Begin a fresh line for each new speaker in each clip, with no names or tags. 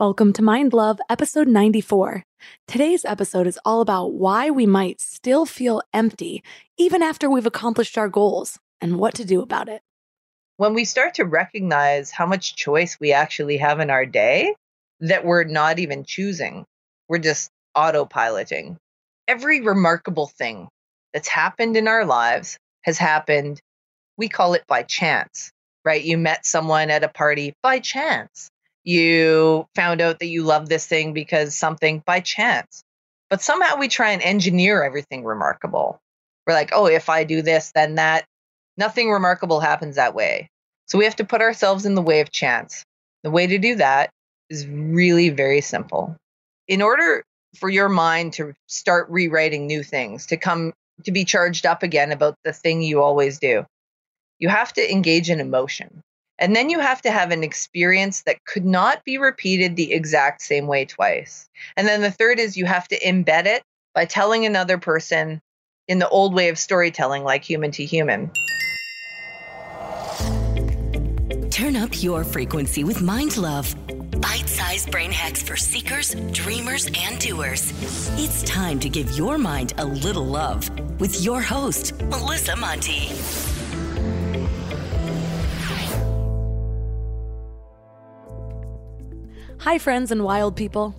Welcome to Mind Love, episode 94. Today's episode is all about why we might still feel empty even after we've accomplished our goals and what to do about it.
When we start to recognize how much choice we actually have in our day that we're not even choosing, we're just autopiloting. Every remarkable thing that's happened in our lives has happened, we call it by chance, right? You met someone at a party by chance you found out that you love this thing because something by chance. But somehow we try and engineer everything remarkable. We're like, oh, if I do this, then that. Nothing remarkable happens that way. So we have to put ourselves in the way of chance. The way to do that is really very simple. In order for your mind to start rewriting new things, to come to be charged up again about the thing you always do, you have to engage in emotion. And then you have to have an experience that could not be repeated the exact same way twice. And then the third is you have to embed it by telling another person in the old way of storytelling, like human to human.
Turn up your frequency with Mind Love. Bite sized brain hacks for seekers, dreamers, and doers. It's time to give your mind a little love with your host, Melissa Monte.
Hi, friends and wild people.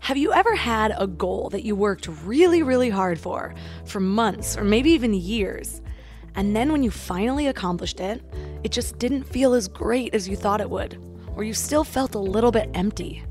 Have you ever had a goal that you worked really, really hard for, for months or maybe even years, and then when you finally accomplished it, it just didn't feel as great as you thought it would, or you still felt a little bit empty?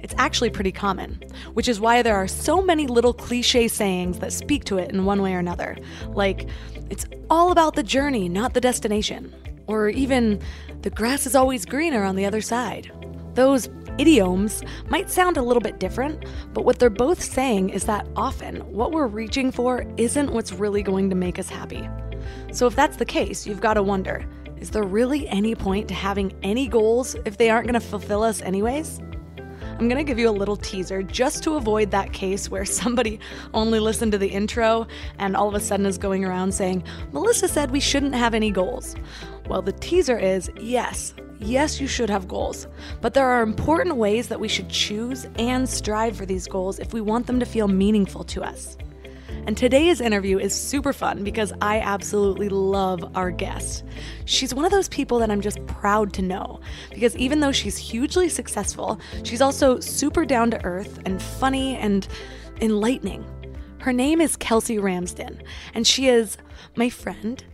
It's actually pretty common, which is why there are so many little cliche sayings that speak to it in one way or another, like, it's all about the journey, not the destination, or even, the grass is always greener on the other side. Those idioms might sound a little bit different, but what they're both saying is that often what we're reaching for isn't what's really going to make us happy. So if that's the case, you've got to wonder is there really any point to having any goals if they aren't going to fulfill us anyways? I'm going to give you a little teaser just to avoid that case where somebody only listened to the intro and all of a sudden is going around saying, Melissa said we shouldn't have any goals. Well, the teaser is yes, Yes, you should have goals, but there are important ways that we should choose and strive for these goals if we want them to feel meaningful to us. And today's interview is super fun because I absolutely love our guest. She's one of those people that I'm just proud to know because even though she's hugely successful, she's also super down to earth and funny and enlightening. Her name is Kelsey Ramsden, and she is my friend,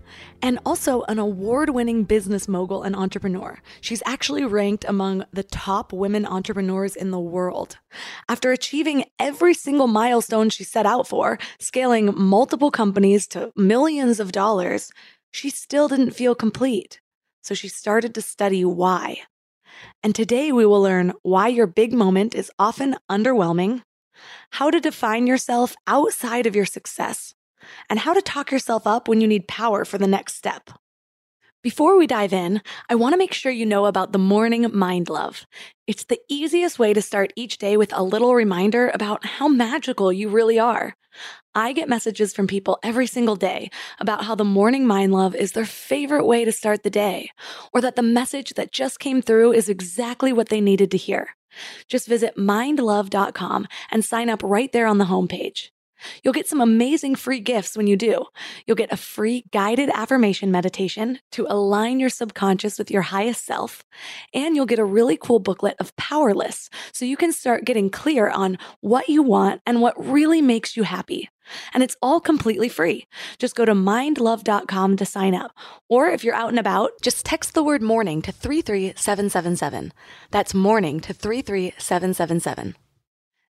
and also an award winning business mogul and entrepreneur. She's actually ranked among the top women entrepreneurs in the world. After achieving every single milestone she set out for, scaling multiple companies to millions of dollars, she still didn't feel complete. So she started to study why. And today we will learn why your big moment is often underwhelming, how to define yourself outside of your success, and how to talk yourself up when you need power for the next step. Before we dive in, I want to make sure you know about the Morning Mind Love. It's the easiest way to start each day with a little reminder about how magical you really are. I get messages from people every single day about how the Morning Mind Love is their favorite way to start the day, or that the message that just came through is exactly what they needed to hear. Just visit mindlove.com and sign up right there on the homepage. You'll get some amazing free gifts when you do. You'll get a free guided affirmation meditation to align your subconscious with your highest self. And you'll get a really cool booklet of Power Lists so you can start getting clear on what you want and what really makes you happy. And it's all completely free. Just go to mindlove.com to sign up. Or if you're out and about, just text the word morning to 33777. That's morning to 33777.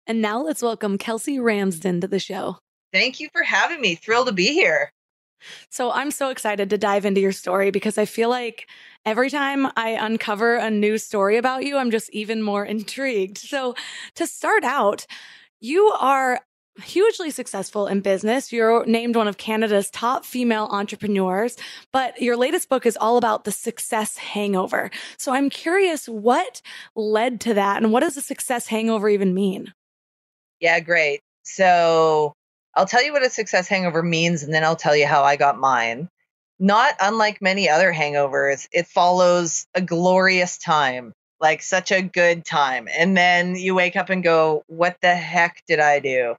And now let's welcome Kelsey Ramsden to the show.
Thank you for having me. Thrilled to be here.
So I'm so excited to dive into your story because I feel like Every time I uncover a new story about you, I'm just even more intrigued. So, to start out, you are hugely successful in business. You're named one of Canada's top female entrepreneurs, but your latest book is all about the success hangover. So I'm curious what led to that and what does a success hangover even mean?
Yeah, great. So I'll tell you what a success hangover means and then I'll tell you how I got mine. Not unlike many other hangovers, it follows a glorious time like such a good time. And then you wake up and go, what the heck did I do?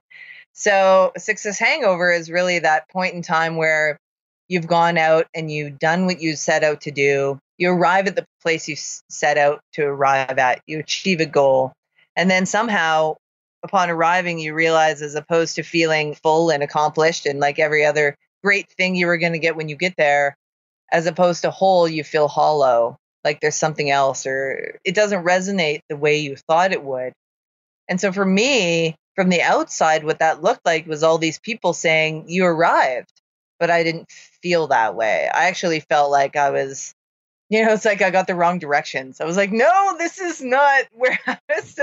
So, success hangover is really that point in time where you've gone out and you've done what you set out to do. You arrive at the place you set out to arrive at, you achieve a goal. And then somehow, upon arriving, you realize, as opposed to feeling full and accomplished and like every other great thing you were going to get when you get there, as opposed to whole, you feel hollow like there's something else or it doesn't resonate the way you thought it would. And so for me, from the outside, what that looked like was all these people saying, You arrived. But I didn't feel that way. I actually felt like I was, you know, it's like I got the wrong directions. I was like, No, this is not where I was.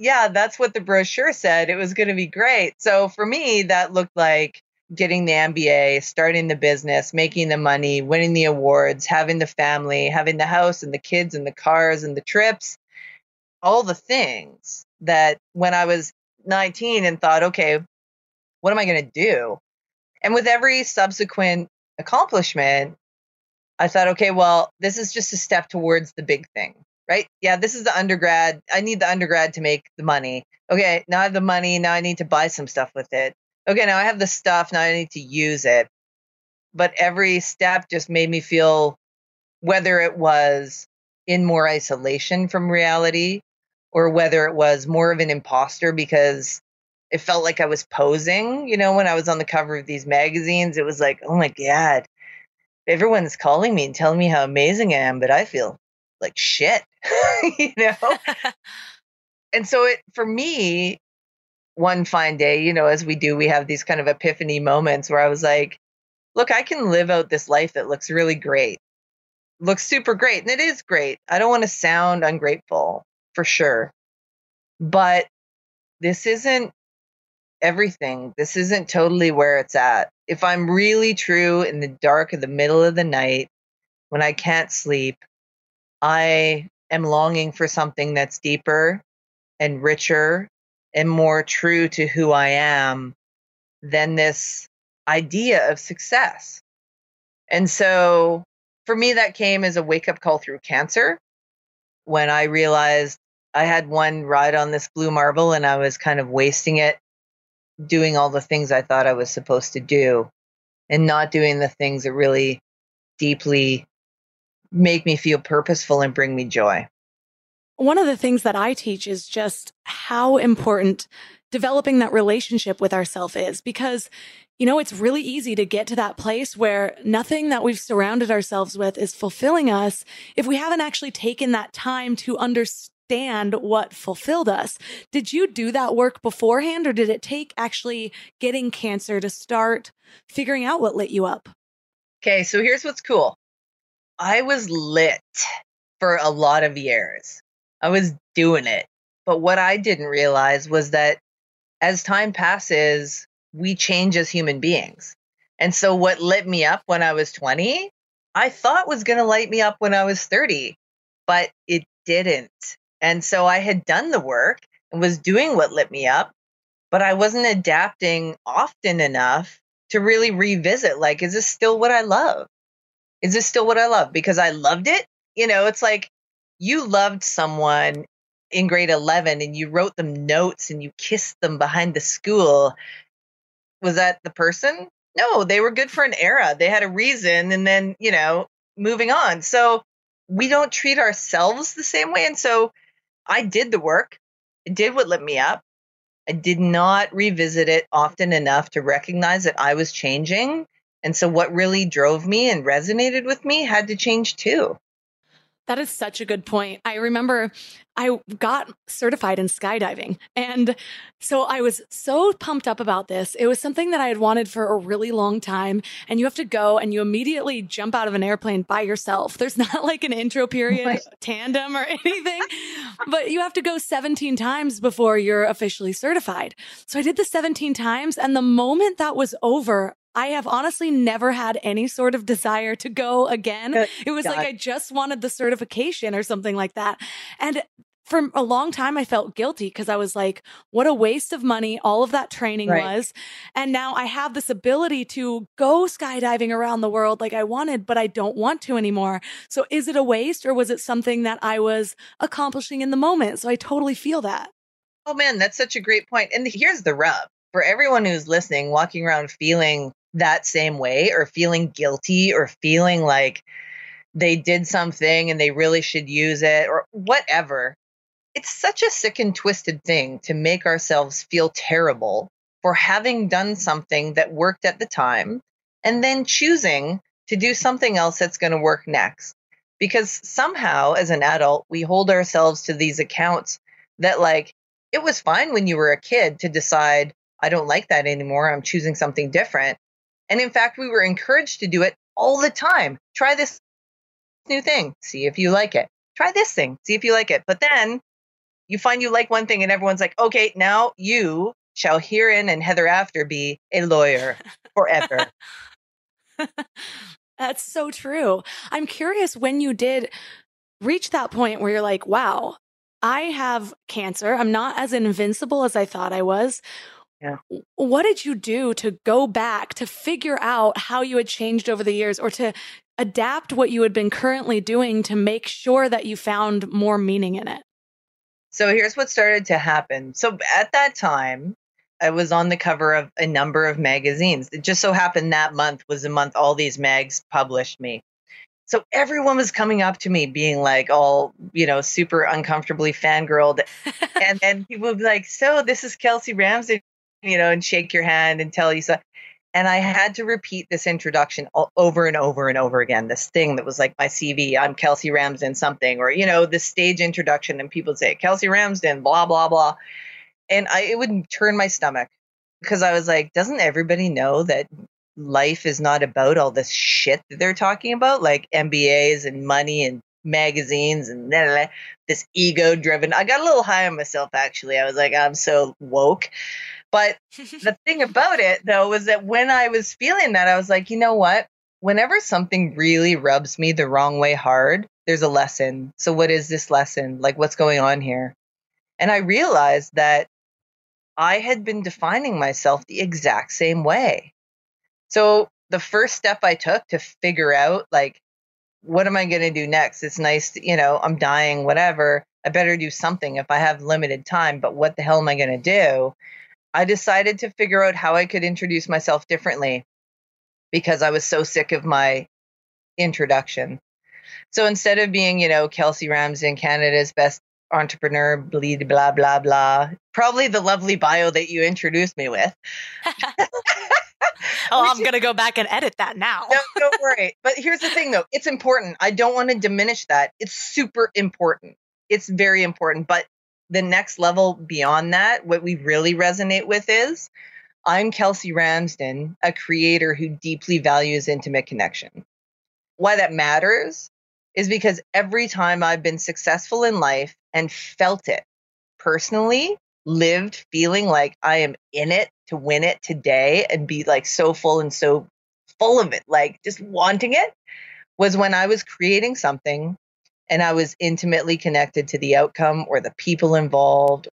Yeah, that's what the brochure said. It was going to be great. So for me, that looked like getting the MBA, starting the business, making the money, winning the awards, having the family, having the house and the kids and the cars and the trips, all the things that when I was 19 and thought, okay, what am I going to do? And with every subsequent accomplishment, I thought, okay, well, this is just a step towards the big thing, right? Yeah, this is the undergrad. I need the undergrad to make the money. Okay, now I have the money. Now I need to buy some stuff with it okay, now I have the stuff, now I need to use it. But every step just made me feel whether it was in more isolation from reality or whether it was more of an imposter because it felt like I was posing. You know, when I was on the cover of these magazines, it was like, oh my God, everyone's calling me and telling me how amazing I am, but I feel like shit, you know? and so it, for me, one fine day, you know, as we do, we have these kind of epiphany moments where I was like, look, I can live out this life that looks really great, looks super great. And it is great. I don't want to sound ungrateful for sure. But this isn't everything. This isn't totally where it's at. If I'm really true in the dark of the middle of the night when I can't sleep, I am longing for something that's deeper and richer and more true to who I am than this idea of success. And so for me, that came as a wake up call through cancer when I realized I had one ride on this blue marble and I was kind of wasting it doing all the things I thought I was supposed to do and not doing the things that really deeply make me feel purposeful and bring me joy.
One of the things that I teach is just how important developing that relationship with ourself is because you know it's really easy to get to that place where nothing that we've surrounded ourselves with is fulfilling us if we haven't actually taken that time to understand what fulfilled us. Did you do that work beforehand or did it take actually getting cancer to start figuring out what lit you up?
Okay, so here's what's cool. I was lit for a lot of years. I was doing it. But what I didn't realize was that as time passes, we change as human beings. And so what lit me up when I was 20, I thought was going to light me up when I was 30, but it didn't. And so I had done the work and was doing what lit me up, but I wasn't adapting often enough to really revisit like, is this still what I love? Is this still what I love? Because I loved it. You know, it's like you loved someone in grade 11 and you wrote them notes and you kissed them behind the school. Was that the person? No they were good for an era. They had a reason and then you know moving on. So we don't treat ourselves the same way. And so i did the work. I did what lit me up. I did not revisit it often enough to recognize that i was changing and so what really drove me and resonated with me had to change too
That is such a good point. I remember I got certified in skydiving. And so I was so pumped up about this. It was something that I had wanted for a really long time. And you have to go and you immediately jump out of an airplane by yourself. There's not like an intro period, right. tandem, or anything, but you have to go 17 times before you're officially certified. So I did the 17 times. And the moment that was over, I have honestly never had any sort of desire to go again. Good it was God. like I just wanted the certification or something like that. And for a long time, I felt guilty because I was like, what a waste of money all of that training right. was. And now I have this ability to go skydiving around the world like I wanted, but I don't want to anymore. So is it a waste or was it something that I was accomplishing in the moment? So I totally feel that.
Oh man, that's such a great point. And here's the rub for everyone who's listening, walking around feeling that same way or feeling guilty or feeling like they did something and they really should use it or whatever. It's such a sick and twisted thing to make ourselves feel terrible for having done something that worked at the time and then choosing to do something else that's going to work next. Because somehow, as an adult, we hold ourselves to these accounts that, like, it was fine when you were a kid to decide, I don't like that anymore. I'm choosing something different. And in fact, we were encouraged to do it all the time. Try this new thing, see if you like it. Try this thing, see if you like it. But then you find you like one thing, and everyone's like, okay, now you shall herein and Heather after be a lawyer forever.
That's so true. I'm curious when you did reach that point where you're like, wow, I have cancer. I'm not as invincible as I thought I was.
Yeah.
What did you do to go back to figure out how you had changed over the years or to adapt what you had been currently doing to make sure that you found more meaning in it?
So here's what started to happen. So at that time, I was on the cover of a number of magazines. It just so happened that month was the month all these mags published me. So everyone was coming up to me being like all, you know, super uncomfortably fangirled. and then people would be like, So this is Kelsey Ramsden you know, and shake your hand and tell you so. And I had to repeat this introduction over and over and over again. This thing that was like my CV, I'm Kelsey Ramsden something, or, you know, the stage introduction, and people say, Kelsey Ramsden, blah, blah, blah. And I, it would turn my stomach because I was like, doesn't everybody know that life is not about all this shit that they're talking about, like MBAs and money and magazines and blah, blah, blah, this ego driven. I got a little high on myself, actually. I was like, I'm so woke. But the thing about it, though, was that when I was feeling that, I was like, you know what? Whenever something really rubs me the wrong way hard, there's a lesson. So, what is this lesson? Like, what's going on here? And I realized that I had been defining myself the exact same way. So, the first step I took to figure out, like, what am I going to do next? It's nice, to, you know, I'm dying, whatever. I better do something if I have limited time, but what the hell am I going to do? I decided to figure out how I could introduce myself differently because I was so sick of my introduction. So instead of being, you know, Kelsey Ramsden, Canada's best entrepreneur, blah, blah, blah, blah, probably the lovely bio that you introduced me with.
oh, I'm going to go back and edit that now.
no, don't worry. But here's the thing, though it's important. I don't want to diminish that. It's super important. It's very important. But the next level beyond that, what we really resonate with is I'm Kelsey Ramsden, a creator who deeply values intimate connection. Why that matters is because every time I've been successful in life and felt it personally, lived feeling like I am in it to win it today and be like so full and so full of it, like just wanting it, was when I was creating something and I was intimately connected to the outcome or the people involved.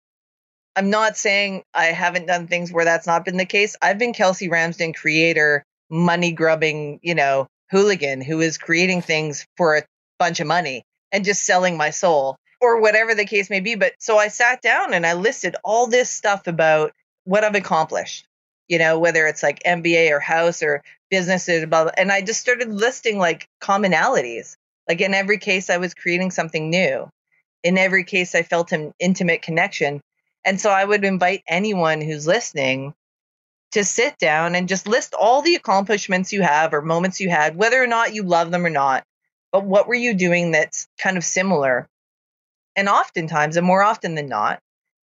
I'm not saying I haven't done things where that's not been the case. I've been Kelsey Ramsden creator, money grubbing, you know, hooligan who is creating things for a bunch of money and just selling my soul or whatever the case may be. But so I sat down and I listed all this stuff about what I've accomplished, you know, whether it's like MBA or house or businesses, blah, blah. And I just started listing like commonalities. Like in every case, I was creating something new. In every case, I felt an intimate connection. And so I would invite anyone who's listening to sit down and just list all the accomplishments you have or moments you had, whether or not you love them or not. but what were you doing that's kind of similar? And oftentimes, and more often than not,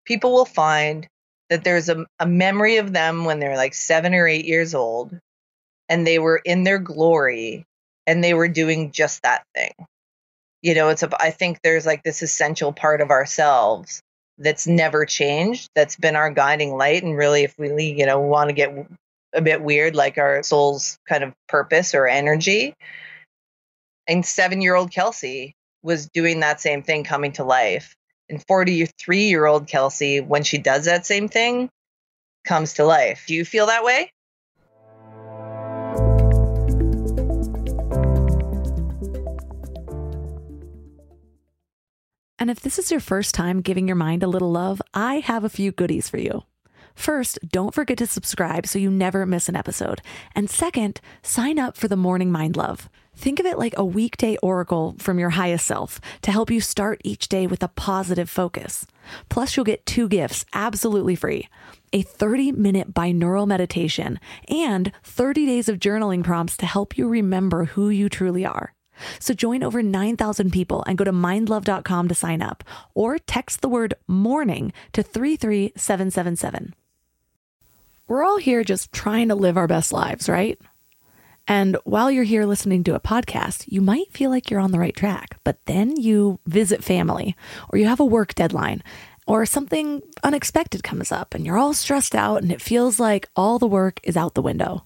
people will find that there's a, a memory of them when they're like seven or eight years old and they were in their glory and they were doing just that thing. You know, it's a, I think there's like this essential part of ourselves that's never changed, that's been our guiding light. And really, if we, you know, want to get a bit weird, like our soul's kind of purpose or energy. And seven year old Kelsey was doing that same thing coming to life. And 43 year old Kelsey, when she does that same thing, comes to life. Do you feel that way?
And if this is your first time giving your mind a little love, I have a few goodies for you. First, don't forget to subscribe so you never miss an episode. And second, sign up for the Morning Mind Love. Think of it like a weekday oracle from your highest self to help you start each day with a positive focus. Plus, you'll get two gifts absolutely free a 30 minute binaural meditation and 30 days of journaling prompts to help you remember who you truly are. So join over 9,000 people and go to mindlove.com to sign up or text the word morning to 33777. We're all here just trying to live our best lives, right? And while you're here listening to a podcast, you might feel like you're on the right track, but then you visit family or you have a work deadline or something unexpected comes up and you're all stressed out and it feels like all the work is out the window.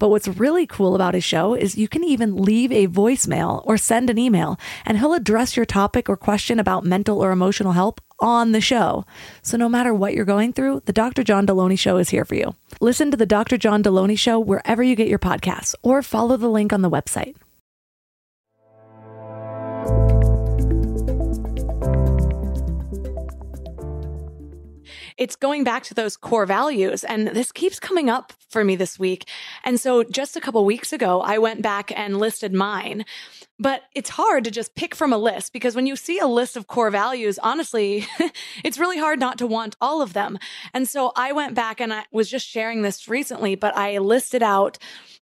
But what's really cool about his show is you can even leave a voicemail or send an email, and he'll address your topic or question about mental or emotional help on the show. So no matter what you're going through, the Dr. John Delony Show is here for you. Listen to the Dr. John Delony Show wherever you get your podcasts or follow the link on the website. It's going back to those core values. And this keeps coming up for me this week. And so just a couple weeks ago, I went back and listed mine. But it's hard to just pick from a list because when you see a list of core values, honestly, it's really hard not to want all of them. And so I went back and I was just sharing this recently, but I listed out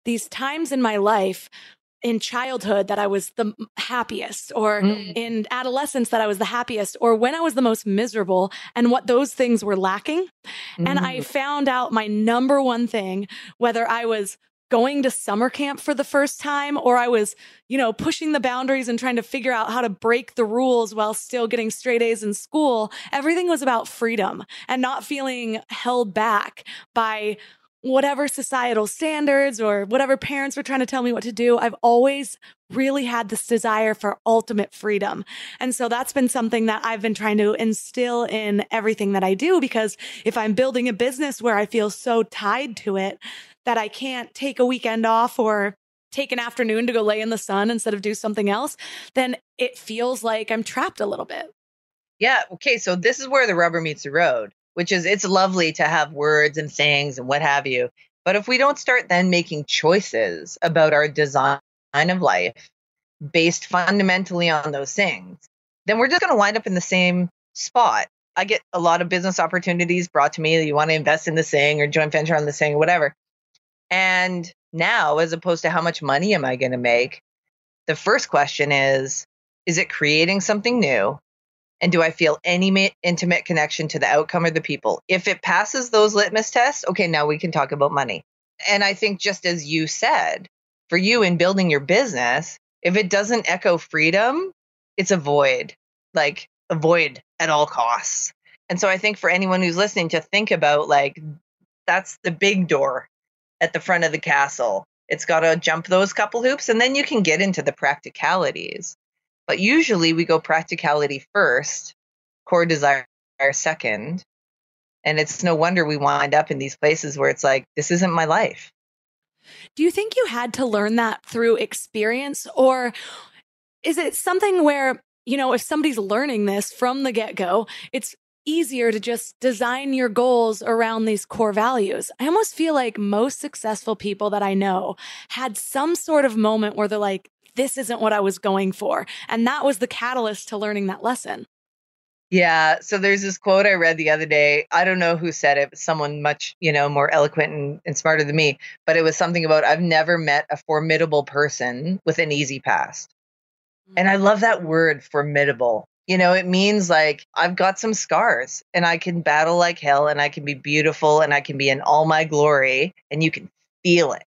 these times in my life in childhood that I was the happiest, or mm. in adolescence that I was the happiest, or when I was the most miserable, and what those things were lacking. Mm. And I mm. found out my number one thing, whether I was going to summer camp for the first time or I was, you know, pushing the boundaries and trying to figure out how to break the rules while still getting straight A's in school, everything was about freedom and not feeling held back by whatever societal standards or whatever parents were trying to tell me what to do, I've always really had this desire for ultimate freedom. And so that's been something that I've been trying to instill in everything that I do because if I'm building a business where I feel so tied to it that I can't take a weekend off or take an afternoon to go lay in the sun instead of do something else, then it feels like I'm trapped a little bit.
Yeah. Okay. So this is where the rubber meets the road which is it's lovely to have words and things and what have you. But if we don't start then making choices about our design of life based fundamentally on those things, then we're just going to wind up in the same spot. I get a lot of business opportunities brought to me that you want to invest in this thing or joint venture on this thing or whatever. And now, as opposed to how much money am I going to make, the first question is Is it creating something new? And do I feel any intimate connection to the outcome or the people? If it passes those litmus tests, okay, now we can talk about money. And I think just as you said, for you in building your business, if it doesn't echo freedom, it's a void, like a void at all costs. And so I think for anyone who's listening to think about like that's the big door at the front of the castle. It's got to jump those couple hoops and then you can get into the practicalities. But usually we go practicality first, core desire second. And it's no wonder we wind up in these places where it's like, this isn't my life.
Do you think you had to learn that through experience? Or is it something where you know, if somebody's learning this from the get go, it's easier to just design your goals around these core values. I almost feel like most successful people that I know had some sort of moment where they're like, this isn't what I was going for. And that was the catalyst to learning that lesson.
Yeah. So there's this quote I read the other day. I don't know who said it, but someone much, you know, more eloquent and, and smarter than me. But it was something about I've never met a formidable person with an easy past. And I love that word, formidable. You know, it means like I've got some scars and I can battle like hell and I can be beautiful and I can be in all my glory and you can feel it.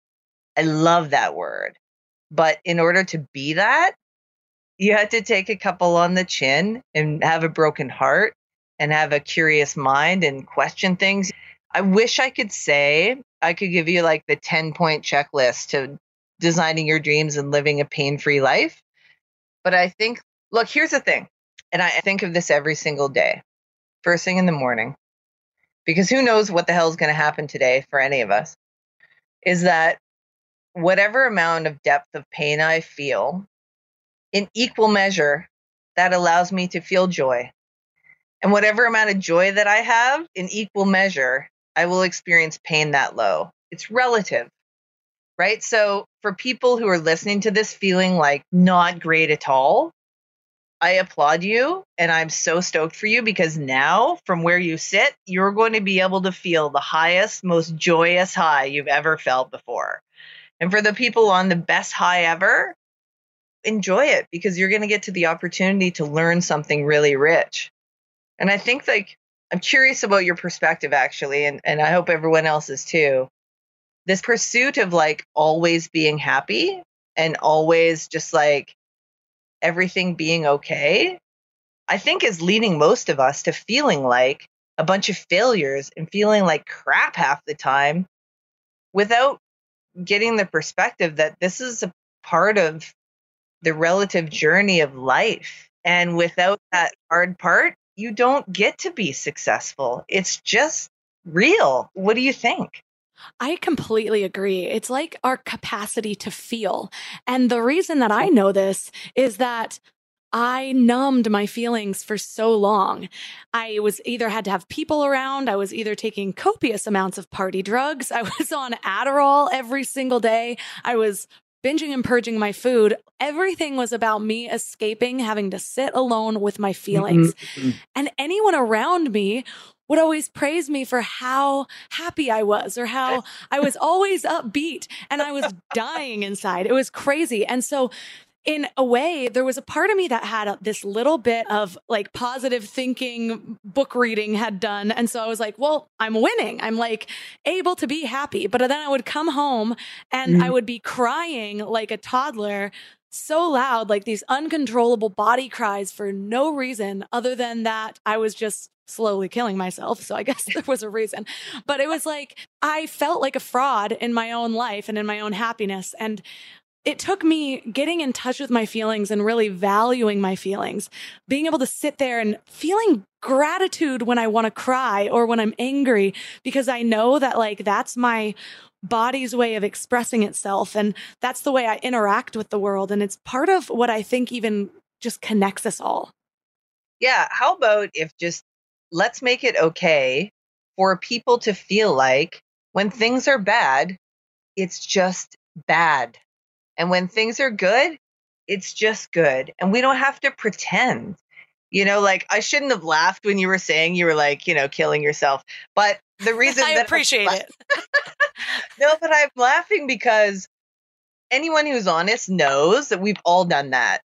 I love that word. But in order to be that, you had to take a couple on the chin and have a broken heart and have a curious mind and question things. I wish I could say I could give you like the 10 point checklist to designing your dreams and living a pain free life. But I think, look, here's the thing. And I think of this every single day, first thing in the morning, because who knows what the hell is going to happen today for any of us, is that whatever amount of depth of pain I feel in equal measure, that allows me to feel joy. And whatever amount of joy that I have in equal measure, I will experience pain that low. It's relative, right? So for people who are listening to this feeling like not great at all, I applaud you and I'm so stoked for you because now from where you sit, you're going to be able to feel the highest, most joyous high you've ever felt before. And for the people on the best high ever, enjoy it because you're going to get to the opportunity to learn something really rich. And I think like I'm curious about your perspective actually and and I hope everyone else is too. This pursuit of like always being happy and always just like everything being okay, I think is leading most of us to feeling like a bunch of failures and feeling like crap half the time without getting the perspective that this is a part of the relative journey of life. And without that hard part, you don't get to be successful. It's just real. What do you think?
I completely agree. It's like our capacity to feel. And the reason that I know this is that I numbed my feelings for so long. I was either had to have people around, I was either taking copious amounts of party drugs, I was on Adderall every single day, I was binging and purging my food, everything was about me escaping having to sit alone with my feelings. Mm-hmm. And anyone around me would always praise me for how happy I was or how I was always upbeat and I was dying inside. It was crazy. And so in a way, there was a part of me that had this little bit of like positive thinking book reading had done. And so I was like, well, I'm winning. I'm like able to be happy. But then I would come home and mm-hmm. I would be crying like a toddler so loud, like these uncontrollable body cries for no reason other than that I was just slowly killing myself. So I guess there was a reason. But it was like I felt like a fraud in my own life and in my own happiness. And it took me getting in touch with my feelings and really valuing my feelings, being able to sit there and feeling gratitude when I want to cry or when I'm angry, because I know that like that's my body's way of expressing itself. And that's the way I interact with the world. And it's part of what I think even just connects us all.
Yeah. How about if just let's make it okay for people to feel like when things are bad, it's just bad and when things are good, it's just good. And we don't have to pretend. You know, like I shouldn't have laughed when you were saying you were like, you know, killing yourself. But the reason
I appreciate
I'm,
it.
no, but I'm laughing because anyone who's honest knows that we've all done that.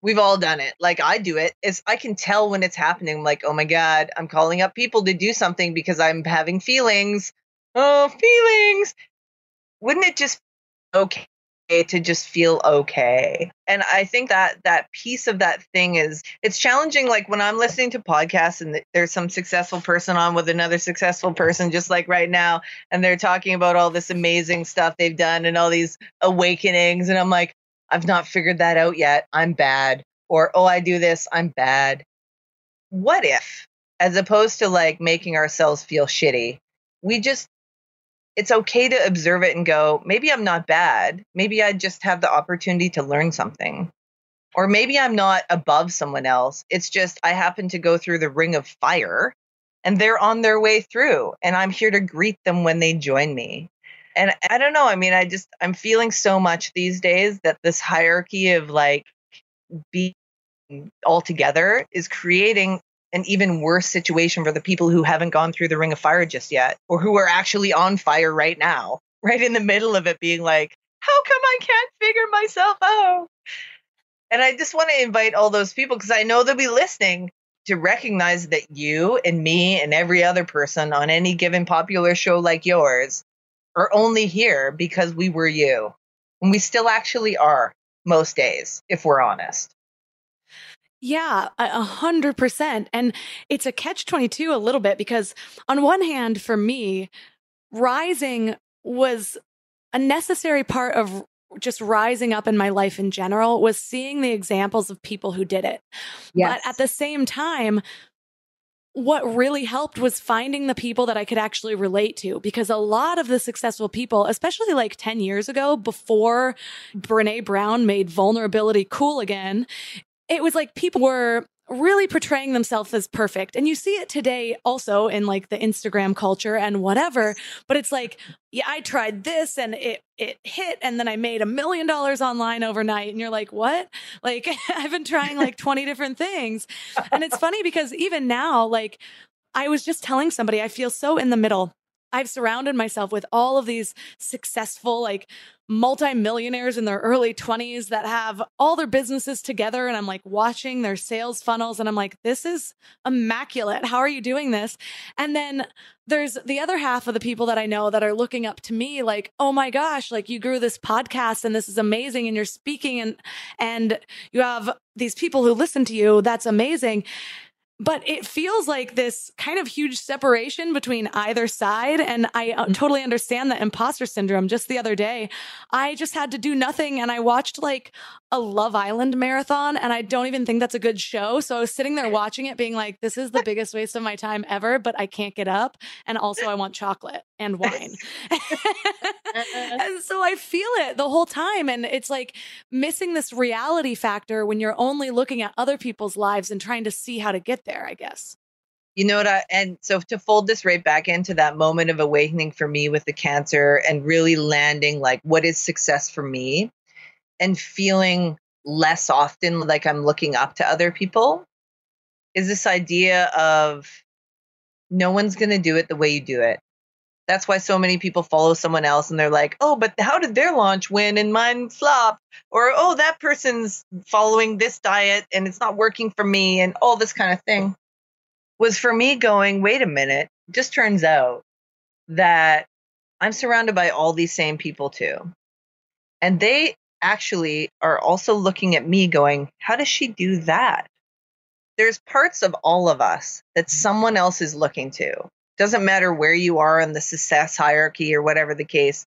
We've all done it. Like I do it. Is I can tell when it's happening. I'm like, oh my God, I'm calling up people to do something because I'm having feelings. Oh, feelings. Wouldn't it just okay to just feel okay. And I think that that piece of that thing is it's challenging like when I'm listening to podcasts and there's some successful person on with another successful person just like right now and they're talking about all this amazing stuff they've done and all these awakenings and I'm like I've not figured that out yet. I'm bad. Or oh I do this, I'm bad. What if as opposed to like making ourselves feel shitty, we just it's okay to observe it and go, maybe I'm not bad. Maybe I just have the opportunity to learn something. Or maybe I'm not above someone else. It's just I happen to go through the ring of fire and they're on their way through and I'm here to greet them when they join me. And I don't know, I mean I just I'm feeling so much these days that this hierarchy of like being all together is creating an even worse situation for the people who haven't gone through the ring of fire just yet or who are actually on fire right now, right in the middle of it being like, how come I can't figure myself out? And I just want to invite all those people because I know they'll be listening to recognize that you and me and every other person on any given popular show like yours are only here because we were you. And we still actually are most days, if we're honest.
Yeah, a hundred percent. And it's a catch 22 a little bit because on one hand, for me, rising was a necessary part of just rising up in my life in general was seeing the examples of people who did it. Yes. But at the same time, what really helped was finding the people that I could actually relate to because a lot of the successful people, especially like 10 years ago before Brene Brown made vulnerability cool again, it was like people were really portraying themselves as perfect. And you see it today also in like the Instagram culture and whatever, but it's like, yeah, I tried this and it it hit and then I made a million dollars online overnight and you're like, "What?" Like I've been trying like 20 different things. And it's funny because even now like I was just telling somebody I feel so in the middle I've surrounded myself with all of these successful, like multimillionaires in their early 20s that have all their businesses together. And I'm like watching their sales funnels and I'm like, this is immaculate. How are you doing this? And then there's the other half of the people that I know that are looking up to me like, oh my gosh, like you grew this podcast and this is amazing and you're speaking and and you have these people who listen to you. That's amazing but it feels like this kind of huge separation between either side. And I uh, mm-hmm. totally understand the imposter syndrome. Just the other day, I just had to do nothing and I watched like a Love Island marathon and I don't even think that's a good show. So I was sitting there watching it being like, this is the biggest waste of my time ever, but I can't get up. And also, I want chocolate and wine. and so I feel it the whole time. And it's like missing this reality factor when you're only looking at other people's lives and trying to see how to get there, I guess.
You know what? I, and so to fold this right back into that moment of awakening for me with the cancer and really landing like, what is success for me? And feeling less often like I'm looking up to other people is this idea of no one's going to do it the way you do it. That's why so many people follow someone else and they're like, oh, but how did their launch win and mine flop? Or, oh, that person's following this diet and it's not working for me and all this kind of thing. Was for me going, wait a minute, just turns out that I'm surrounded by all these same people too. And they actually are also looking at me going, how does she do that? There's parts of all of us that mm. someone else is looking to. Doesn't matter where you are in the success hierarchy or whatever the case.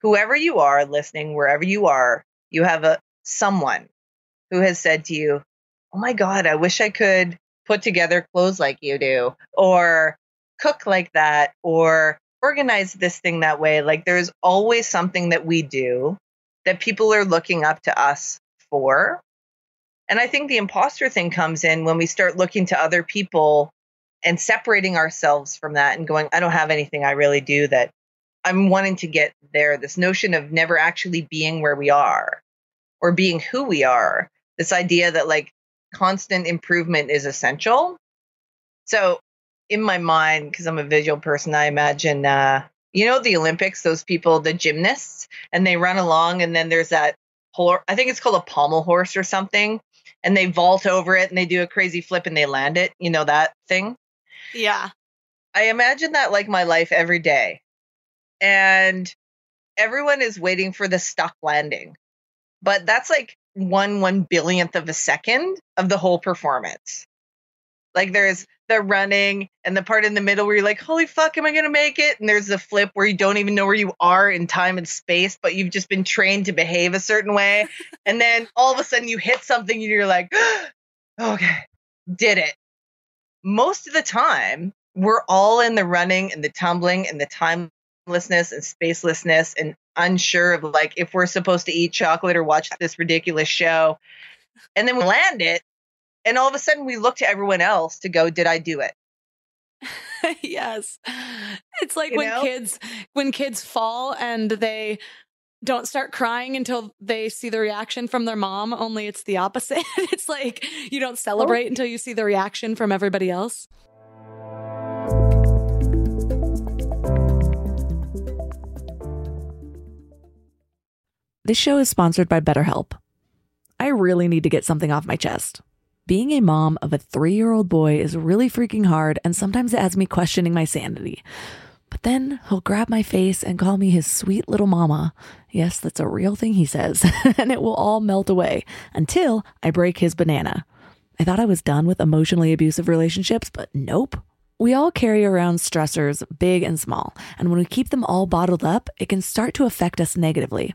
Whoever you are listening, wherever you are, you have a someone who has said to you, "Oh my god, I wish I could put together clothes like you do or cook like that or organize this thing that way." Like there's always something that we do that people are looking up to us for. And I think the imposter thing comes in when we start looking to other people and separating ourselves from that and going, I don't have anything I really do that I'm wanting to get there. This notion of never actually being where we are or being who we are. This idea that like constant improvement is essential. So in my mind, because I'm a visual person, I imagine, uh, you know, the Olympics, those people, the gymnasts, and they run along, and then there's that whole, I think it's called a pommel horse or something, and they vault over it and they do a crazy flip and they land it. You know, that thing?
Yeah.
I imagine that like my life every day. And everyone is waiting for the stuck landing. But that's like one one billionth of a second of the whole performance. Like there's the running and the part in the middle where you're like, holy fuck, am I gonna make it? And there's the flip where you don't even know where you are in time and space, but you've just been trained to behave a certain way. and then all of a sudden you hit something and you're like, okay, did it most of the time, we're all in the running and the tumbling and the timelessness and spacelessness and unsure of like if we're supposed to eat chocolate or watch this ridiculous show. And then we land it. And all of a sudden we look to everyone else to go, did I do it?
yes. It's like
You
when
know?
kids when kids fall and they don't start crying until they see the reaction from their mom, only it's the opposite. it's like you don't oh. celebrate until you see the reaction from everybody else. This show is sponsored by BetterHelp. I really need to get something off my chest. Being a mom of a three year old boy is really freaking hard, and sometimes it has me questioning my sanity. But then he'll grab my face and call me his sweet little mama. Yes, that's a real thing he says, and it will all melt away until I break his banana. I thought I was done with emotionally abusive relationships, but nope. We all carry around stressors, big and small, and when we keep them all bottled up, it can start to affect us negatively.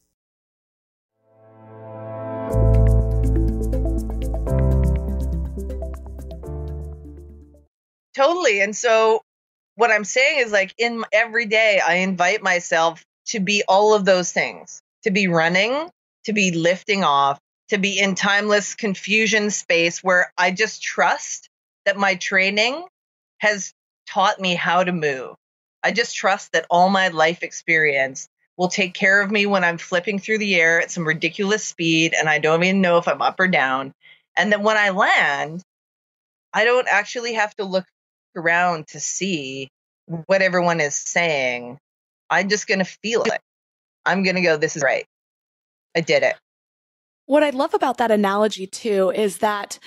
Totally. And so what I'm saying is like in every day I invite myself to be all of those things, to be running, to be lifting off, to be in timeless confusion space where I just trust that my training has taught me how to move. I just trust that all my life experience will take care of me when I'm flipping through the air at some ridiculous speed and I don't even know if I'm up or down. And then when I land, I don't actually have to look around to see what everyone is saying. I'm just going to feel it. I'm going to go, this is right. I did it.
What I love about that analogy too is that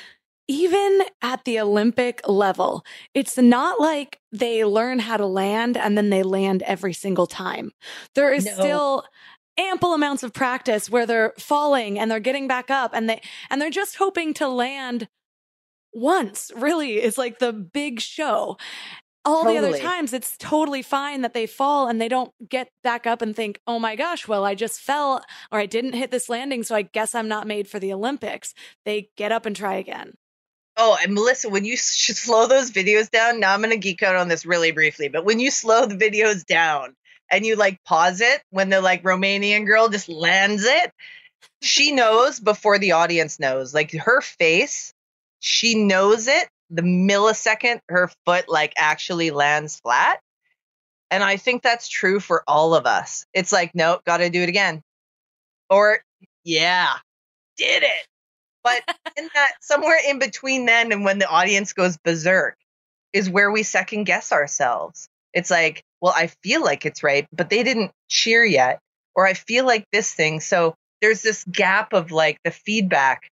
even at the Olympic level, it's not like they learn how to land and then they land every single time. There is
No.
still ample amounts of practice where they're falling and they're getting back up and they and they're just hoping to land once. Really, is like the big show. All the other times, it's totally fine that they fall and they don't get back up and think, oh my gosh, well, I just fell or I didn't hit this landing, so I guess I'm not made for the Olympics. They get up and try again.
Oh, and Melissa, when you slow those videos down, now I'm going to geek out on this really briefly, but when you slow the videos down and you like pause it when the like Romanian girl just lands it, she knows before the audience knows. Like her face, she knows it the millisecond her foot like actually lands flat. And I think that's true for all of us. It's like, nope, got to do it again. Or, yeah, did it. But in that, somewhere in between then and when the audience goes berserk is where we second guess ourselves. It's like, well, I feel like it's right, but they didn't cheer yet. Or I feel like this thing. So there's this gap of like the feedback.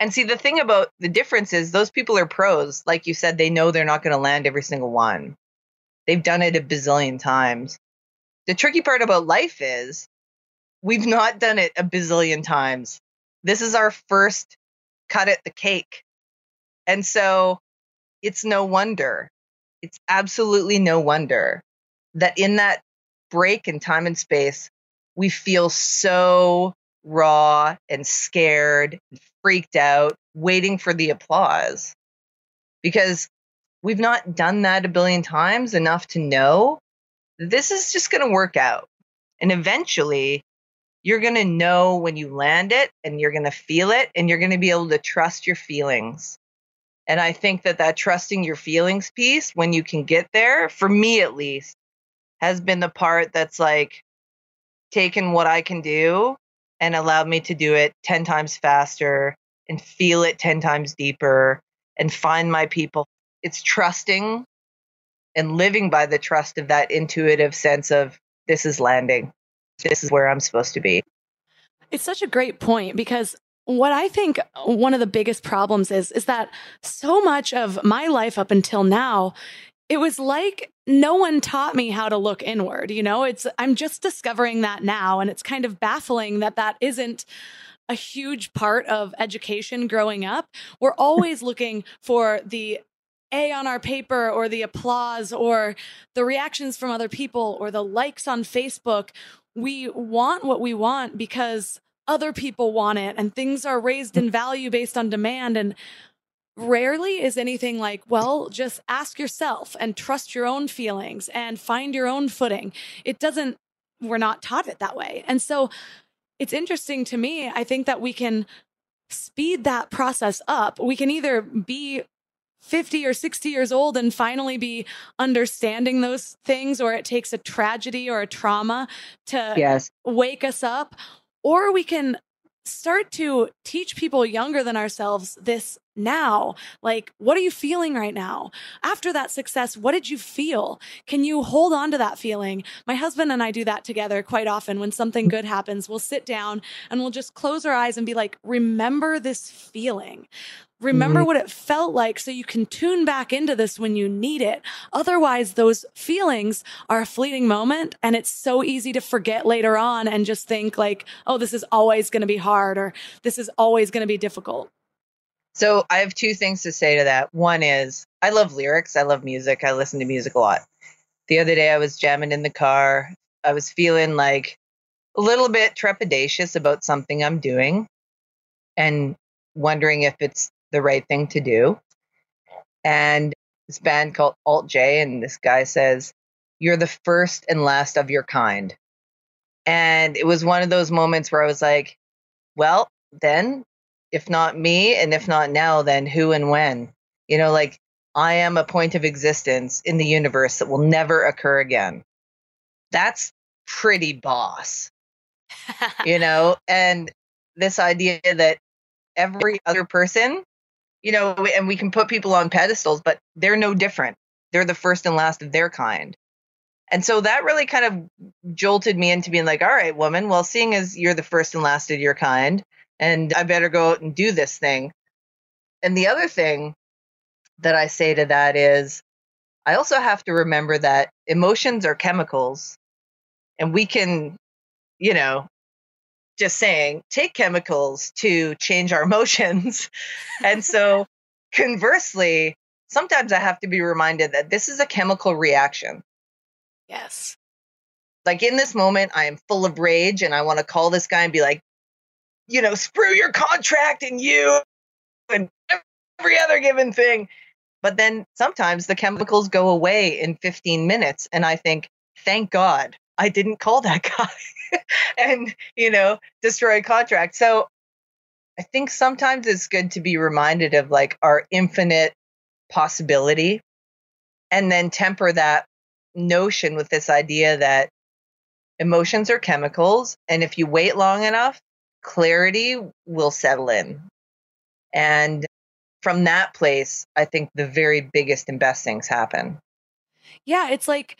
And see, the thing about the difference is those people are pros. Like you said, they know they're not going to land every single one. They've done it a bazillion times. The tricky part about life is we've not done it a bazillion times. This is our first cut at the cake. And so it's no wonder, it's absolutely no wonder that in that break in time and space, we feel so raw and scared, and freaked out, waiting for the applause. Because we've not done that a billion times enough to know this is just going to work out. And eventually, you're going to know when you land it and you're going to feel it and you're going to be able to trust your feelings. And I think that that trusting your feelings piece, when you can get there, for me at least, has been the part that's like taken what I can do and allowed me to do it 10 times faster and feel it 10 times deeper and find my people it's trusting and living by the trust of that intuitive sense of this is landing. This is where I'm supposed to be.
It's such a great point because what I think one of the biggest problems is is that so much of my life up until now it was like no one taught me how to look inward you know it's i'm just discovering that now and it's kind of baffling that that isn't a huge part of education growing up we're always looking for the a on our paper or the applause or the reactions from other people or the likes on Facebook. We want what we want because other people want it and things are raised in value based on demand. And rarely is anything like, well, just ask yourself and trust your own feelings and find your own footing. It doesn't, we're not taught it that way. And so it's interesting to me. I think that we can speed that process up. We can either be 50 or 60 years old and finally be understanding those things, or it takes a tragedy or a trauma to
yes.
wake us up, or we can start to teach people younger than ourselves this now. Like, what are you feeling right now? After that success, what did you feel? Can you hold on to that feeling? My husband and I do that together quite often. When something good happens, we'll sit down and we'll just close our eyes and be like, remember this feeling. Remember mm-hmm. what it felt like so you can tune back into this when you need it. Otherwise, those feelings are a fleeting moment and it's so easy to forget later on and just think like, oh, this is always going to be hard or this is always going to be difficult.
So I have two things to say to that. One is I love lyrics. I love music. I listen to music a lot. The other day I was jamming in the car. I was feeling like a little bit trepidatious about something I'm doing and wondering if it's the right thing to do. And this band called Alt J, and this guy says, You're the first and last of your kind. And it was one of those moments where I was like, Well, then, if not me, and if not now, then who and when? You know, like I am a point of existence in the universe that will never occur again. That's pretty boss, you know? And this idea that every other person you know, and we can put people on pedestals, but they're no different. They're the first and last of their kind. And so that really kind of jolted me into being like, all right, woman, well, seeing as you're the first and last of your kind, and I better go out and do this thing. And the other thing that I say to that is, I also have to remember that emotions are chemicals, and we can, you know, just saying, take chemicals to change our emotions. and so, conversely, sometimes I have to be reminded that this is a chemical reaction.
Yes.
Like in this moment, I am full of rage and I want to call this guy and be like, you know, screw your contract and you and every other given thing. But then sometimes the chemicals go away in 15 minutes. And I think, thank God I didn't call that guy. and you know destroy a contract so i think sometimes it's good to be reminded of like our infinite possibility and then temper that notion with this idea that emotions are chemicals, and if you wait long enough, clarity will settle in. And from that place, I think the very biggest and best things happen.
Yeah, it's like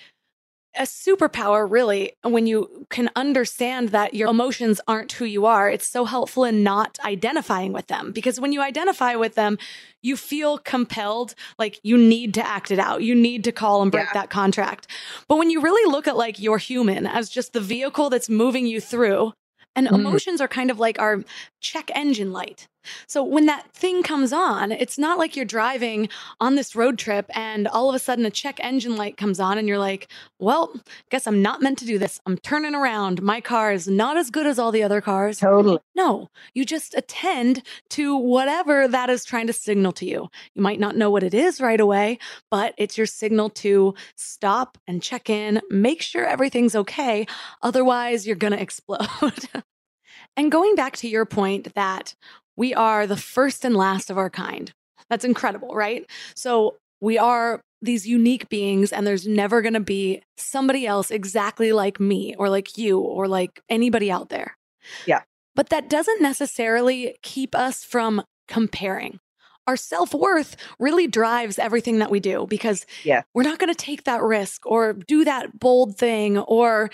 a superpower, really, when you can understand that your emotions aren't who you are. It's so helpful in not identifying with them because when you identify with them, you feel compelled, like you need to act it out. You need to call and break yeah. that contract. But when you really look at like your human as just the vehicle that's moving you through, and mm. emotions are kind of like our check engine light. So when that thing comes on, it's not like you're driving on this road trip and all of a sudden a check engine light comes on and you're like, well, guess I'm not meant to do this. I'm turning around. My car is not as good as all the other cars.
Totally.
No, you just attend to whatever that is trying to signal to you. You might not know what it is right away, but it's your signal to stop and check in, make sure everything's okay. Otherwise, you're going to explode. and going back to your point that we are the first and last of our kind. That's incredible, right? So we are these unique beings, and there's never going to be somebody else exactly like me or like you or like anybody out there.
Yeah.
But that doesn't necessarily keep us from comparing. Our self worth really drives everything that we do because
yeah.
we're not going to take that risk or do that bold thing or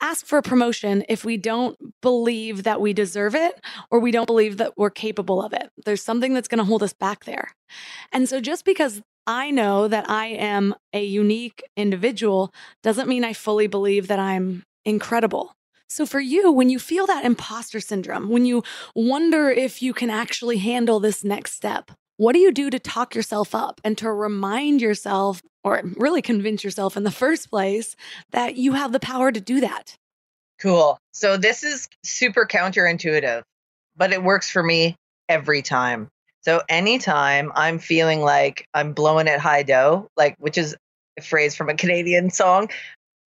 ask for a promotion if we don't believe that we deserve it or we don't believe that we're capable of it. There's something that's going to hold us back there. And so just because I know that I am a unique individual doesn't mean I fully believe that I'm incredible. So, for you, when you feel that imposter syndrome, when you wonder if you can actually handle this next step, what do you do to talk yourself up and to remind yourself, or really convince yourself in the first place, that you have the power to do that?
Cool. So this is super counterintuitive, but it works for me every time. So anytime I'm feeling like I'm blowing it high dough, like which is a phrase from a Canadian song,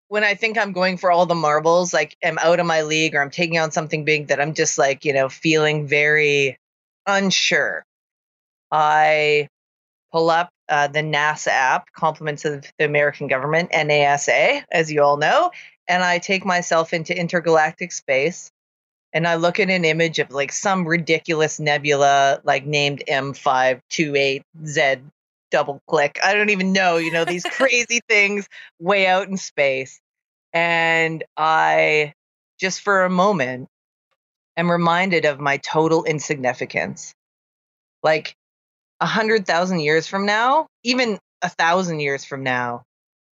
when I think I'm going for all the marbles, like I'm out of my league or I'm taking on something big that I'm just like, you know, feeling very unsure. I pull up uh, the NASA app, Compliments of the American Government, NASA, as you all know, and I take myself into intergalactic space and I look at an image of like some ridiculous nebula, like named M528Z double click. I don't even know, you know, these crazy things way out in space. And I just for a moment am reminded of my total insignificance. Like, a hundred thousand years from now, even a thousand years from now,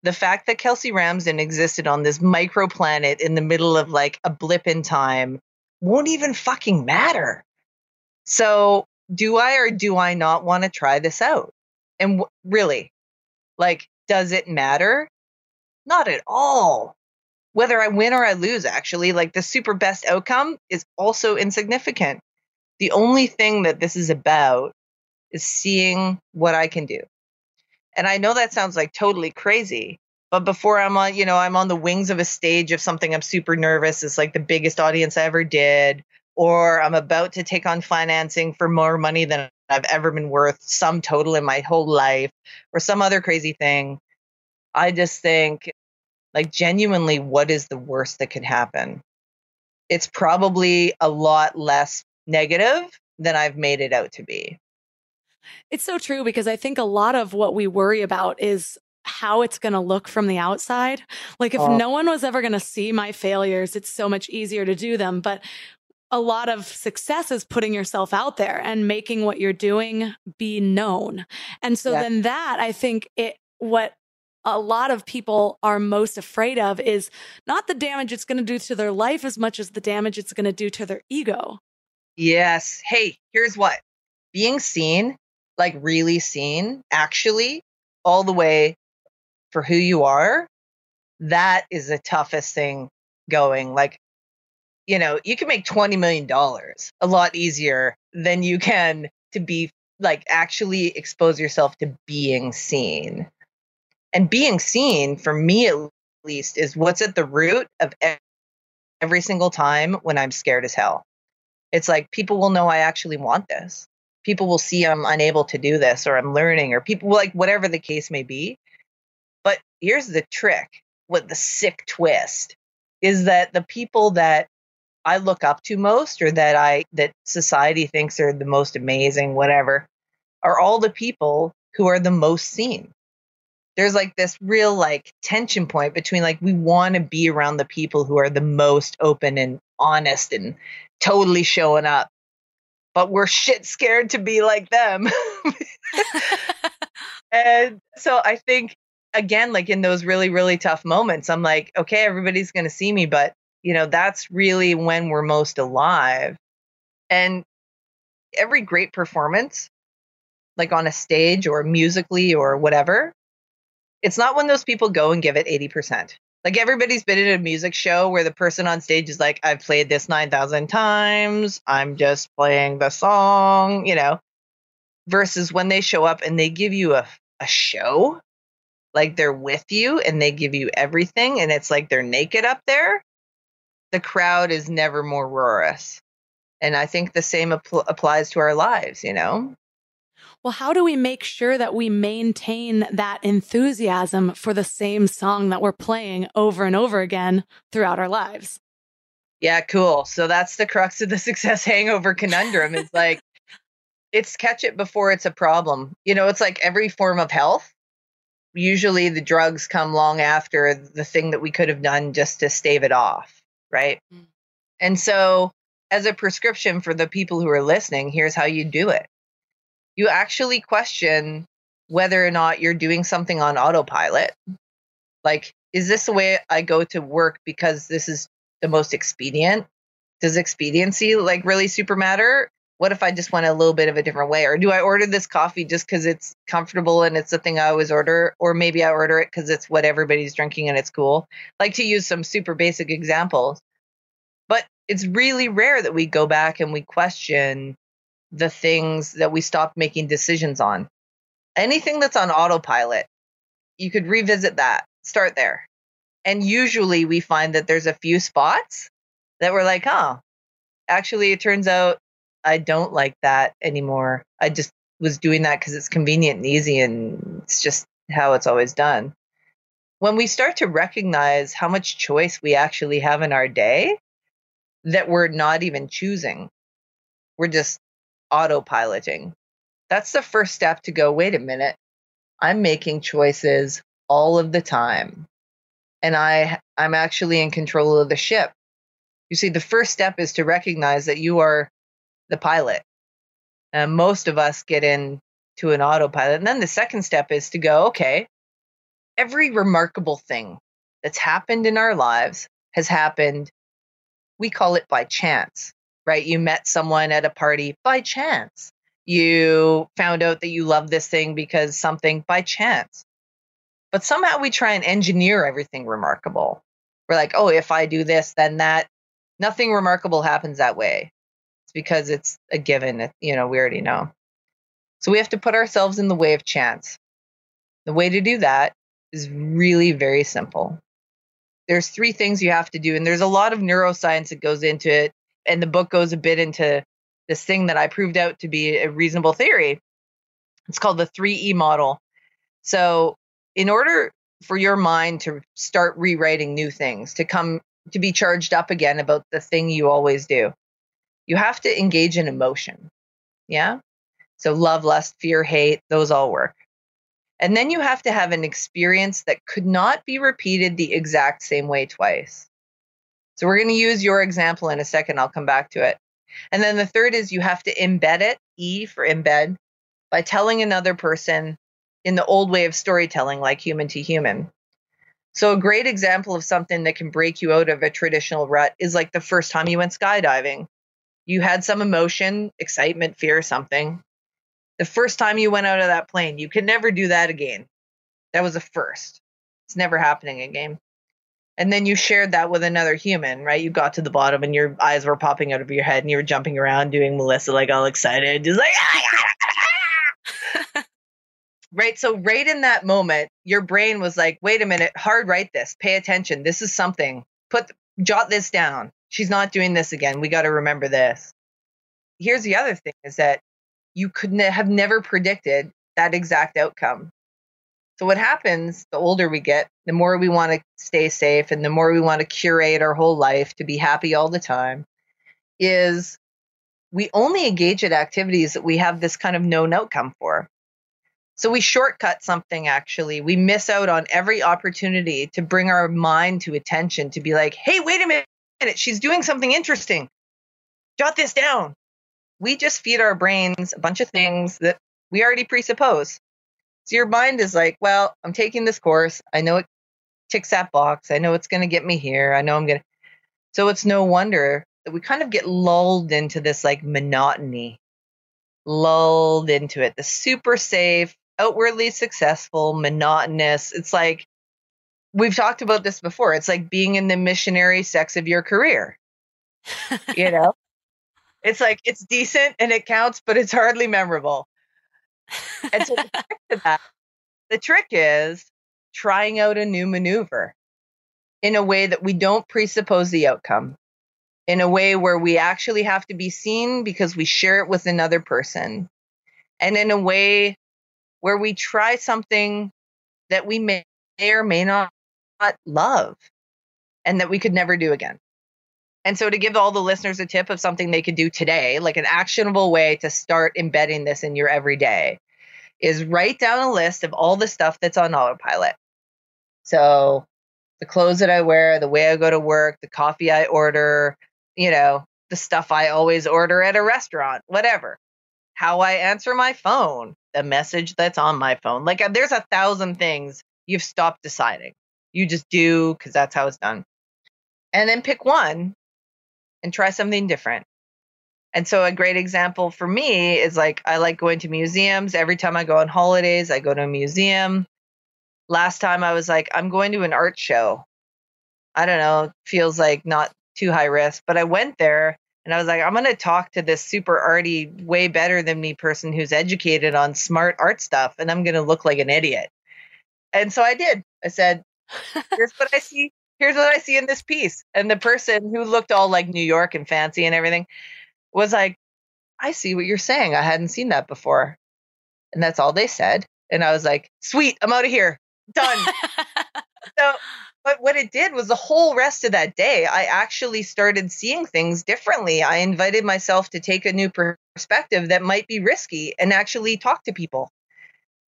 the fact that Kelsey Ramsden existed on this microplanet in the middle of like a blip in time won't even fucking matter. So, do I or do I not want to try this out? And w- really, like, does it matter? Not at all. Whether I win or I lose, actually, like the super best outcome is also insignificant. The only thing that this is about is seeing what I can do. And I know that sounds like totally crazy, but before I'm on, you know, I'm on the wings of a stage of something I'm super nervous. It's like the biggest audience I ever did, or I'm about to take on financing for more money than I've ever been worth, some total in my whole life, or some other crazy thing. I just think, like, genuinely, what is the worst that could happen? It's probably a lot less negative than I've made it out to be.
It's so true because I think a lot of what we worry about is how it's going to look from the outside. Like if uh, no one was ever going to see my failures, it's so much easier to do them. But a lot of success is putting yourself out there and making what you're doing be known. And so yeah. then that I think it what a lot of people are most afraid of is not the damage it's going to do to their life as much as the damage it's going to do to their ego.
Yes. Hey, here's what. Being seen like really seen actually all the way for who you are, that is the toughest thing going. Like, you know, you can make $20 million a lot easier than you can to be like actually expose yourself to being seen. And being seen, for me at least, is what's at the root of every single time when I'm scared as hell. It's like people will know I actually want this people will see I'm unable to do this or I'm learning or people like whatever the case may be. But here's the trick with the sick twist is that the people that I look up to most or that I that society thinks are the most amazing whatever are all the people who are the most seen. There's like this real like tension point between like we want to be around the people who are the most open and honest and totally showing up. But we're shit scared to be like them. and so I think again like in those really really tough moments I'm like okay everybody's going to see me but you know that's really when we're most alive and every great performance like on a stage or musically or whatever it's not when those people go and give it 80% like everybody's been in a music show where the person on stage is like i've played this 9000 times i'm just playing the song you know versus when they show up and they give you a, a show like they're with you and they give you everything and it's like they're naked up there the crowd is never more roarous. And I think the same apl- applies to our lives, you know?
Well, how do we make sure that we maintain that enthusiasm for the same song that we're playing over and over again throughout our lives?
Yeah, cool. So that's the crux of the success hangover conundrum. It's like, it's catch it before it's a problem. You know, it's like every form of health. Usually the drugs come long after the thing that we could have done just to stave it off right? Mm. And so, as a prescription for the people who are listening, here's how you do it you actually question whether or not you're doing something on autopilot. Like, is this the way I go to work because this is the most expedient? Does expediency like really super matter? What if I just went a little bit of a different way? Or do I order this coffee just because it's comfortable and it's the thing I always order? Or maybe I order it because it's what everybody's drinking and it's cool? Like to use some super basic examples. But it's really rare that we go back and we question the things that we stopped making decisions on. Anything that's on autopilot, you could revisit that, start there. And usually we find that there's a few spots that we're like, oh, actually, it turns out I don't like that anymore. I just was doing that because it's convenient and easy and it's just how it's always done. When we start to recognize how much choice we actually have in our day that we're not even choosing, we're just autopiloting. That's the first step to go, wait a minute, I'm making choices all of the time. And I I'm actually in control of the ship. You see, the first step is to recognize that you are the pilot. And most of us get into an autopilot. And then the second step is to go, okay, every remarkable thing that's happened in our lives has happened, we call it by chance, right? You met someone at a party by chance. You found out that you love this thing because something by chance. But somehow we try and engineer everything remarkable. We're like, oh, if I do this, then that. Nothing remarkable happens that way. It's because it's a given. You know, we already know. So we have to put ourselves in the way of chance. The way to do that is really very simple. There's three things you have to do, and there's a lot of neuroscience that goes into it. And the book goes a bit into this thing that I proved out to be a reasonable theory. It's called the 3E model. So, in order for your mind to start rewriting new things, to come to be charged up again about the thing you always do, you have to engage in emotion. Yeah. So love, lust, fear, hate, those all work. And then you have to have an experience that could not be repeated the exact same way twice. So we're going to use your example in a second. I'll come back to it. And then the third is you have to embed it, E for embed, by telling another person in the old way of storytelling, like human to human. So, a great example of something that can break you out of a traditional rut is like the first time you went skydiving you had some emotion, excitement, fear, something. The first time you went out of that plane, you can never do that again. That was a first. It's never happening again. And then you shared that with another human, right? You got to the bottom and your eyes were popping out of your head and you were jumping around doing Melissa like all excited, just like ah, right so right in that moment your brain was like wait a minute hard write this pay attention this is something put jot this down she's not doing this again. We got to remember this. Here's the other thing is that you could ne- have never predicted that exact outcome. So, what happens the older we get, the more we want to stay safe and the more we want to curate our whole life to be happy all the time, is we only engage in activities that we have this kind of known outcome for. So we shortcut something actually. We miss out on every opportunity to bring our mind to attention to be like, hey, wait a minute, she's doing something interesting. Jot this down. We just feed our brains a bunch of things that we already presuppose. So your mind is like, well, I'm taking this course. I know it ticks that box. I know it's going to get me here. I know I'm going to. So it's no wonder that we kind of get lulled into this like monotony, lulled into it. The super safe, outwardly successful, monotonous. It's like we've talked about this before. It's like being in the missionary sex of your career. you know? It's like it's decent and it counts, but it's hardly memorable. And so the trick to that, the trick is trying out a new maneuver in a way that we don't presuppose the outcome in a way where we actually have to be seen because we share it with another person, and in a way where we try something that we may or may not love and that we could never do again. And so, to give all the listeners a tip of something they could do today, like an actionable way to start embedding this in your everyday, is write down a list of all the stuff that's on autopilot. So, the clothes that I wear, the way I go to work, the coffee I order, you know, the stuff I always order at a restaurant, whatever. How I answer my phone, the message that's on my phone. Like uh, there's a thousand things you've stopped deciding. You just do because that's how it's done. And then pick one and try something different. And so a great example for me is like I like going to museums. Every time I go on holidays, I go to a museum. Last time I was like, I'm going to an art show. I don't know, feels like not too high risk. But I went there and I was like, I'm going to talk to this super arty, way better than me person who's educated on smart art stuff, and I'm going to look like an idiot. And so I did. I said, Here's what I see. Here's what I see in this piece. And the person who looked all like New York and fancy and everything was like, I see what you're saying. I hadn't seen that before. And that's all they said. And I was like, sweet, I'm out of here. Done. so but what it did was the whole rest of that day, I actually started seeing things differently. I invited myself to take a new perspective that might be risky and actually talk to people.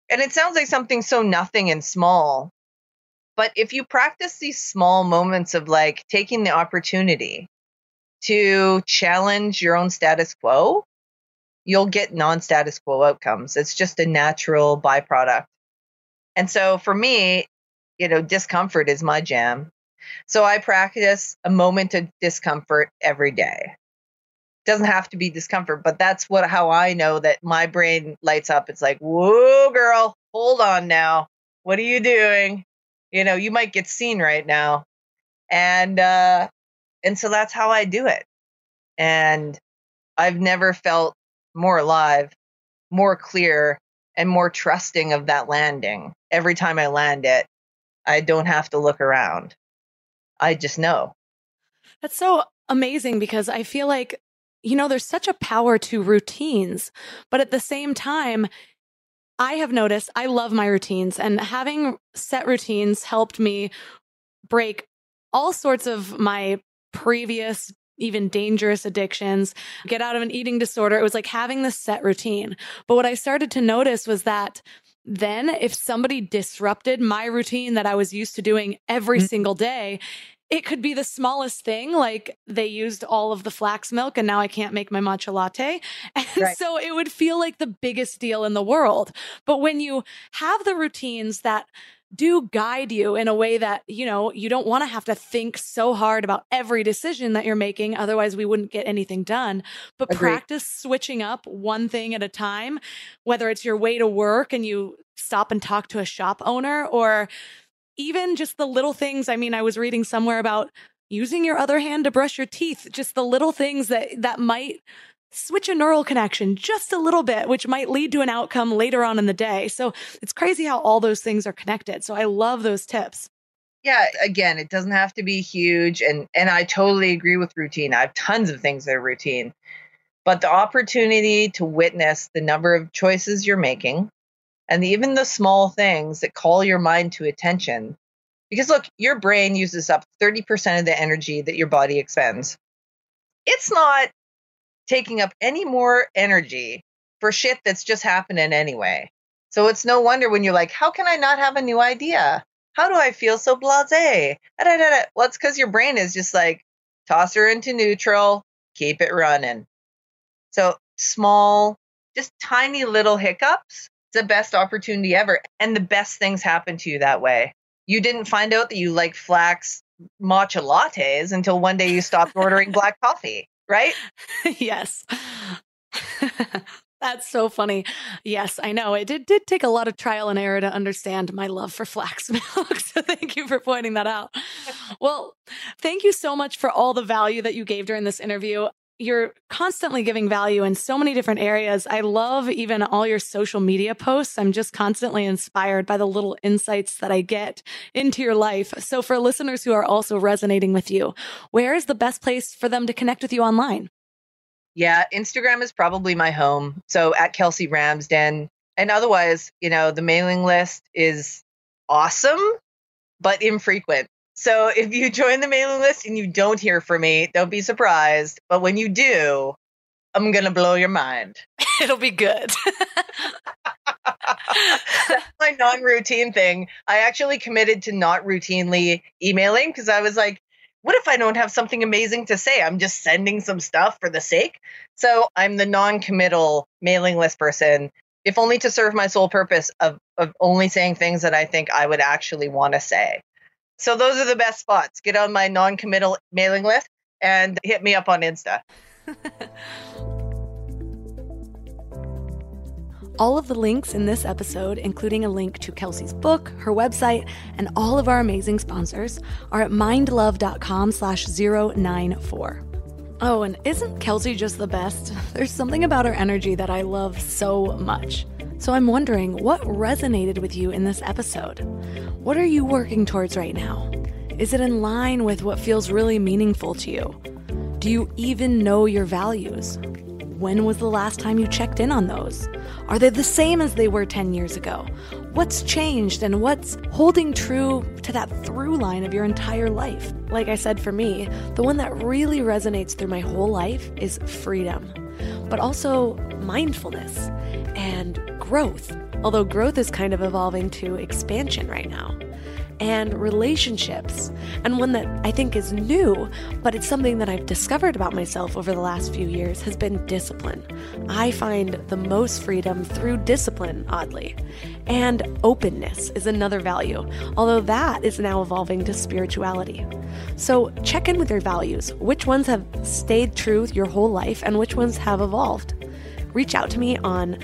And it sounds like something so nothing and small. But if you practice these small moments of like taking the opportunity to challenge your own status quo, you'll get non status quo outcomes. It's just a natural byproduct. And so for me, you know, discomfort is my jam. So I practice a moment of discomfort every day. Doesn't have to be discomfort, but that's what how I know that my brain lights up. It's like, whoa, girl, hold on now. What are you doing? You know, you might get seen right now. And uh and so that's how I do it. And I've never felt more alive, more clear, and more trusting of that landing every time I land it I don't have to look around. I just know.
That's so amazing because I feel like, you know, there's such a power to routines, but at the same time, I have noticed I love my routines and having set routines helped me break all sorts of my previous even dangerous addictions, get out of an eating disorder. It was like having this set routine. But what I started to notice was that then if somebody disrupted my routine that I was used to doing every mm-hmm. single day, it could be the smallest thing, like they used all of the flax milk and now I can't make my matcha latte. And right. so it would feel like the biggest deal in the world. But when you have the routines that do guide you in a way that, you know, you don't want to have to think so hard about every decision that you're making. Otherwise, we wouldn't get anything done. But Agreed. practice switching up one thing at a time, whether it's your way to work and you stop and talk to a shop owner or even just the little things. I mean, I was reading somewhere about using your other hand to brush your teeth, just the little things that, that might switch a neural connection just a little bit, which might lead to an outcome later on in the day. So it's crazy how all those things are connected. So I love those tips.
Yeah, again, it doesn't have to be huge and and I totally agree with routine. I have tons of things that are routine. But the opportunity to witness the number of choices you're making and even the small things that call your mind to attention. Because look, your brain uses up 30% of the energy that your body expends. It's not taking up any more energy for shit that's just happening anyway. So it's no wonder when you're like, how can I not have a new idea? How do I feel so blase? Well, it's because your brain is just like, toss her into neutral, keep it running. So small, just tiny little hiccups, the best opportunity ever. And the best things happen to you that way. You didn't find out that you like flax matcha lattes until one day you stopped ordering black coffee, right?
yes. That's so funny. Yes, I know. It did, did take a lot of trial and error to understand my love for flax milk. So thank you for pointing that out. Well, thank you so much for all the value that you gave during this interview. You're constantly giving value in so many different areas. I love even all your social media posts. I'm just constantly inspired by the little insights that I get into your life. So, for listeners who are also resonating with you, where is the best place for them to connect with you online?
Yeah, Instagram is probably my home. So at Kelsey Ramsden. And otherwise, you know, the mailing list is awesome, but infrequent. So if you join the mailing list and you don't hear from me, don't be surprised. But when you do, I'm going to blow your mind.
It'll be good.
That's my non routine thing. I actually committed to not routinely emailing because I was like, what if I don't have something amazing to say? I'm just sending some stuff for the sake. So I'm the non committal mailing list person, if only to serve my sole purpose of, of only saying things that I think I would actually want to say. So those are the best spots. Get on my non committal mailing list and hit me up on Insta.
All of the links in this episode, including a link to Kelsey's book, her website, and all of our amazing sponsors, are at mindlove.com slash 094. Oh, and isn't Kelsey just the best? There's something about her energy that I love so much. So I'm wondering what resonated with you in this episode? What are you working towards right now? Is it in line with what feels really meaningful to you? Do you even know your values? When was the last time you checked in on those? Are they the same as they were 10 years ago? What's changed and what's holding true to that through line of your entire life? Like I said, for me, the one that really resonates through my whole life is freedom, but also mindfulness and growth. Although growth is kind of evolving to expansion right now and relationships. And one that I think is new, but it's something that I've discovered about myself over the last few years has been discipline. I find the most freedom through discipline, oddly. And openness is another value, although that is now evolving to spirituality. So check in with your values. Which ones have stayed true your whole life and which ones have evolved? Reach out to me on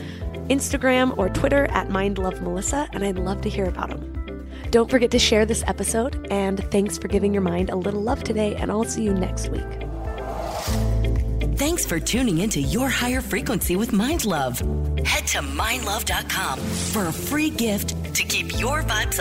Instagram or Twitter at MindLoveMelissa, and I'd love to hear about them. Don't forget to share this episode, and thanks for giving your mind a little love today, and I'll see you next week.
Thanks for tuning into Your Higher Frequency with Mind Love. Head to mindlove.com for a free gift to keep your vibes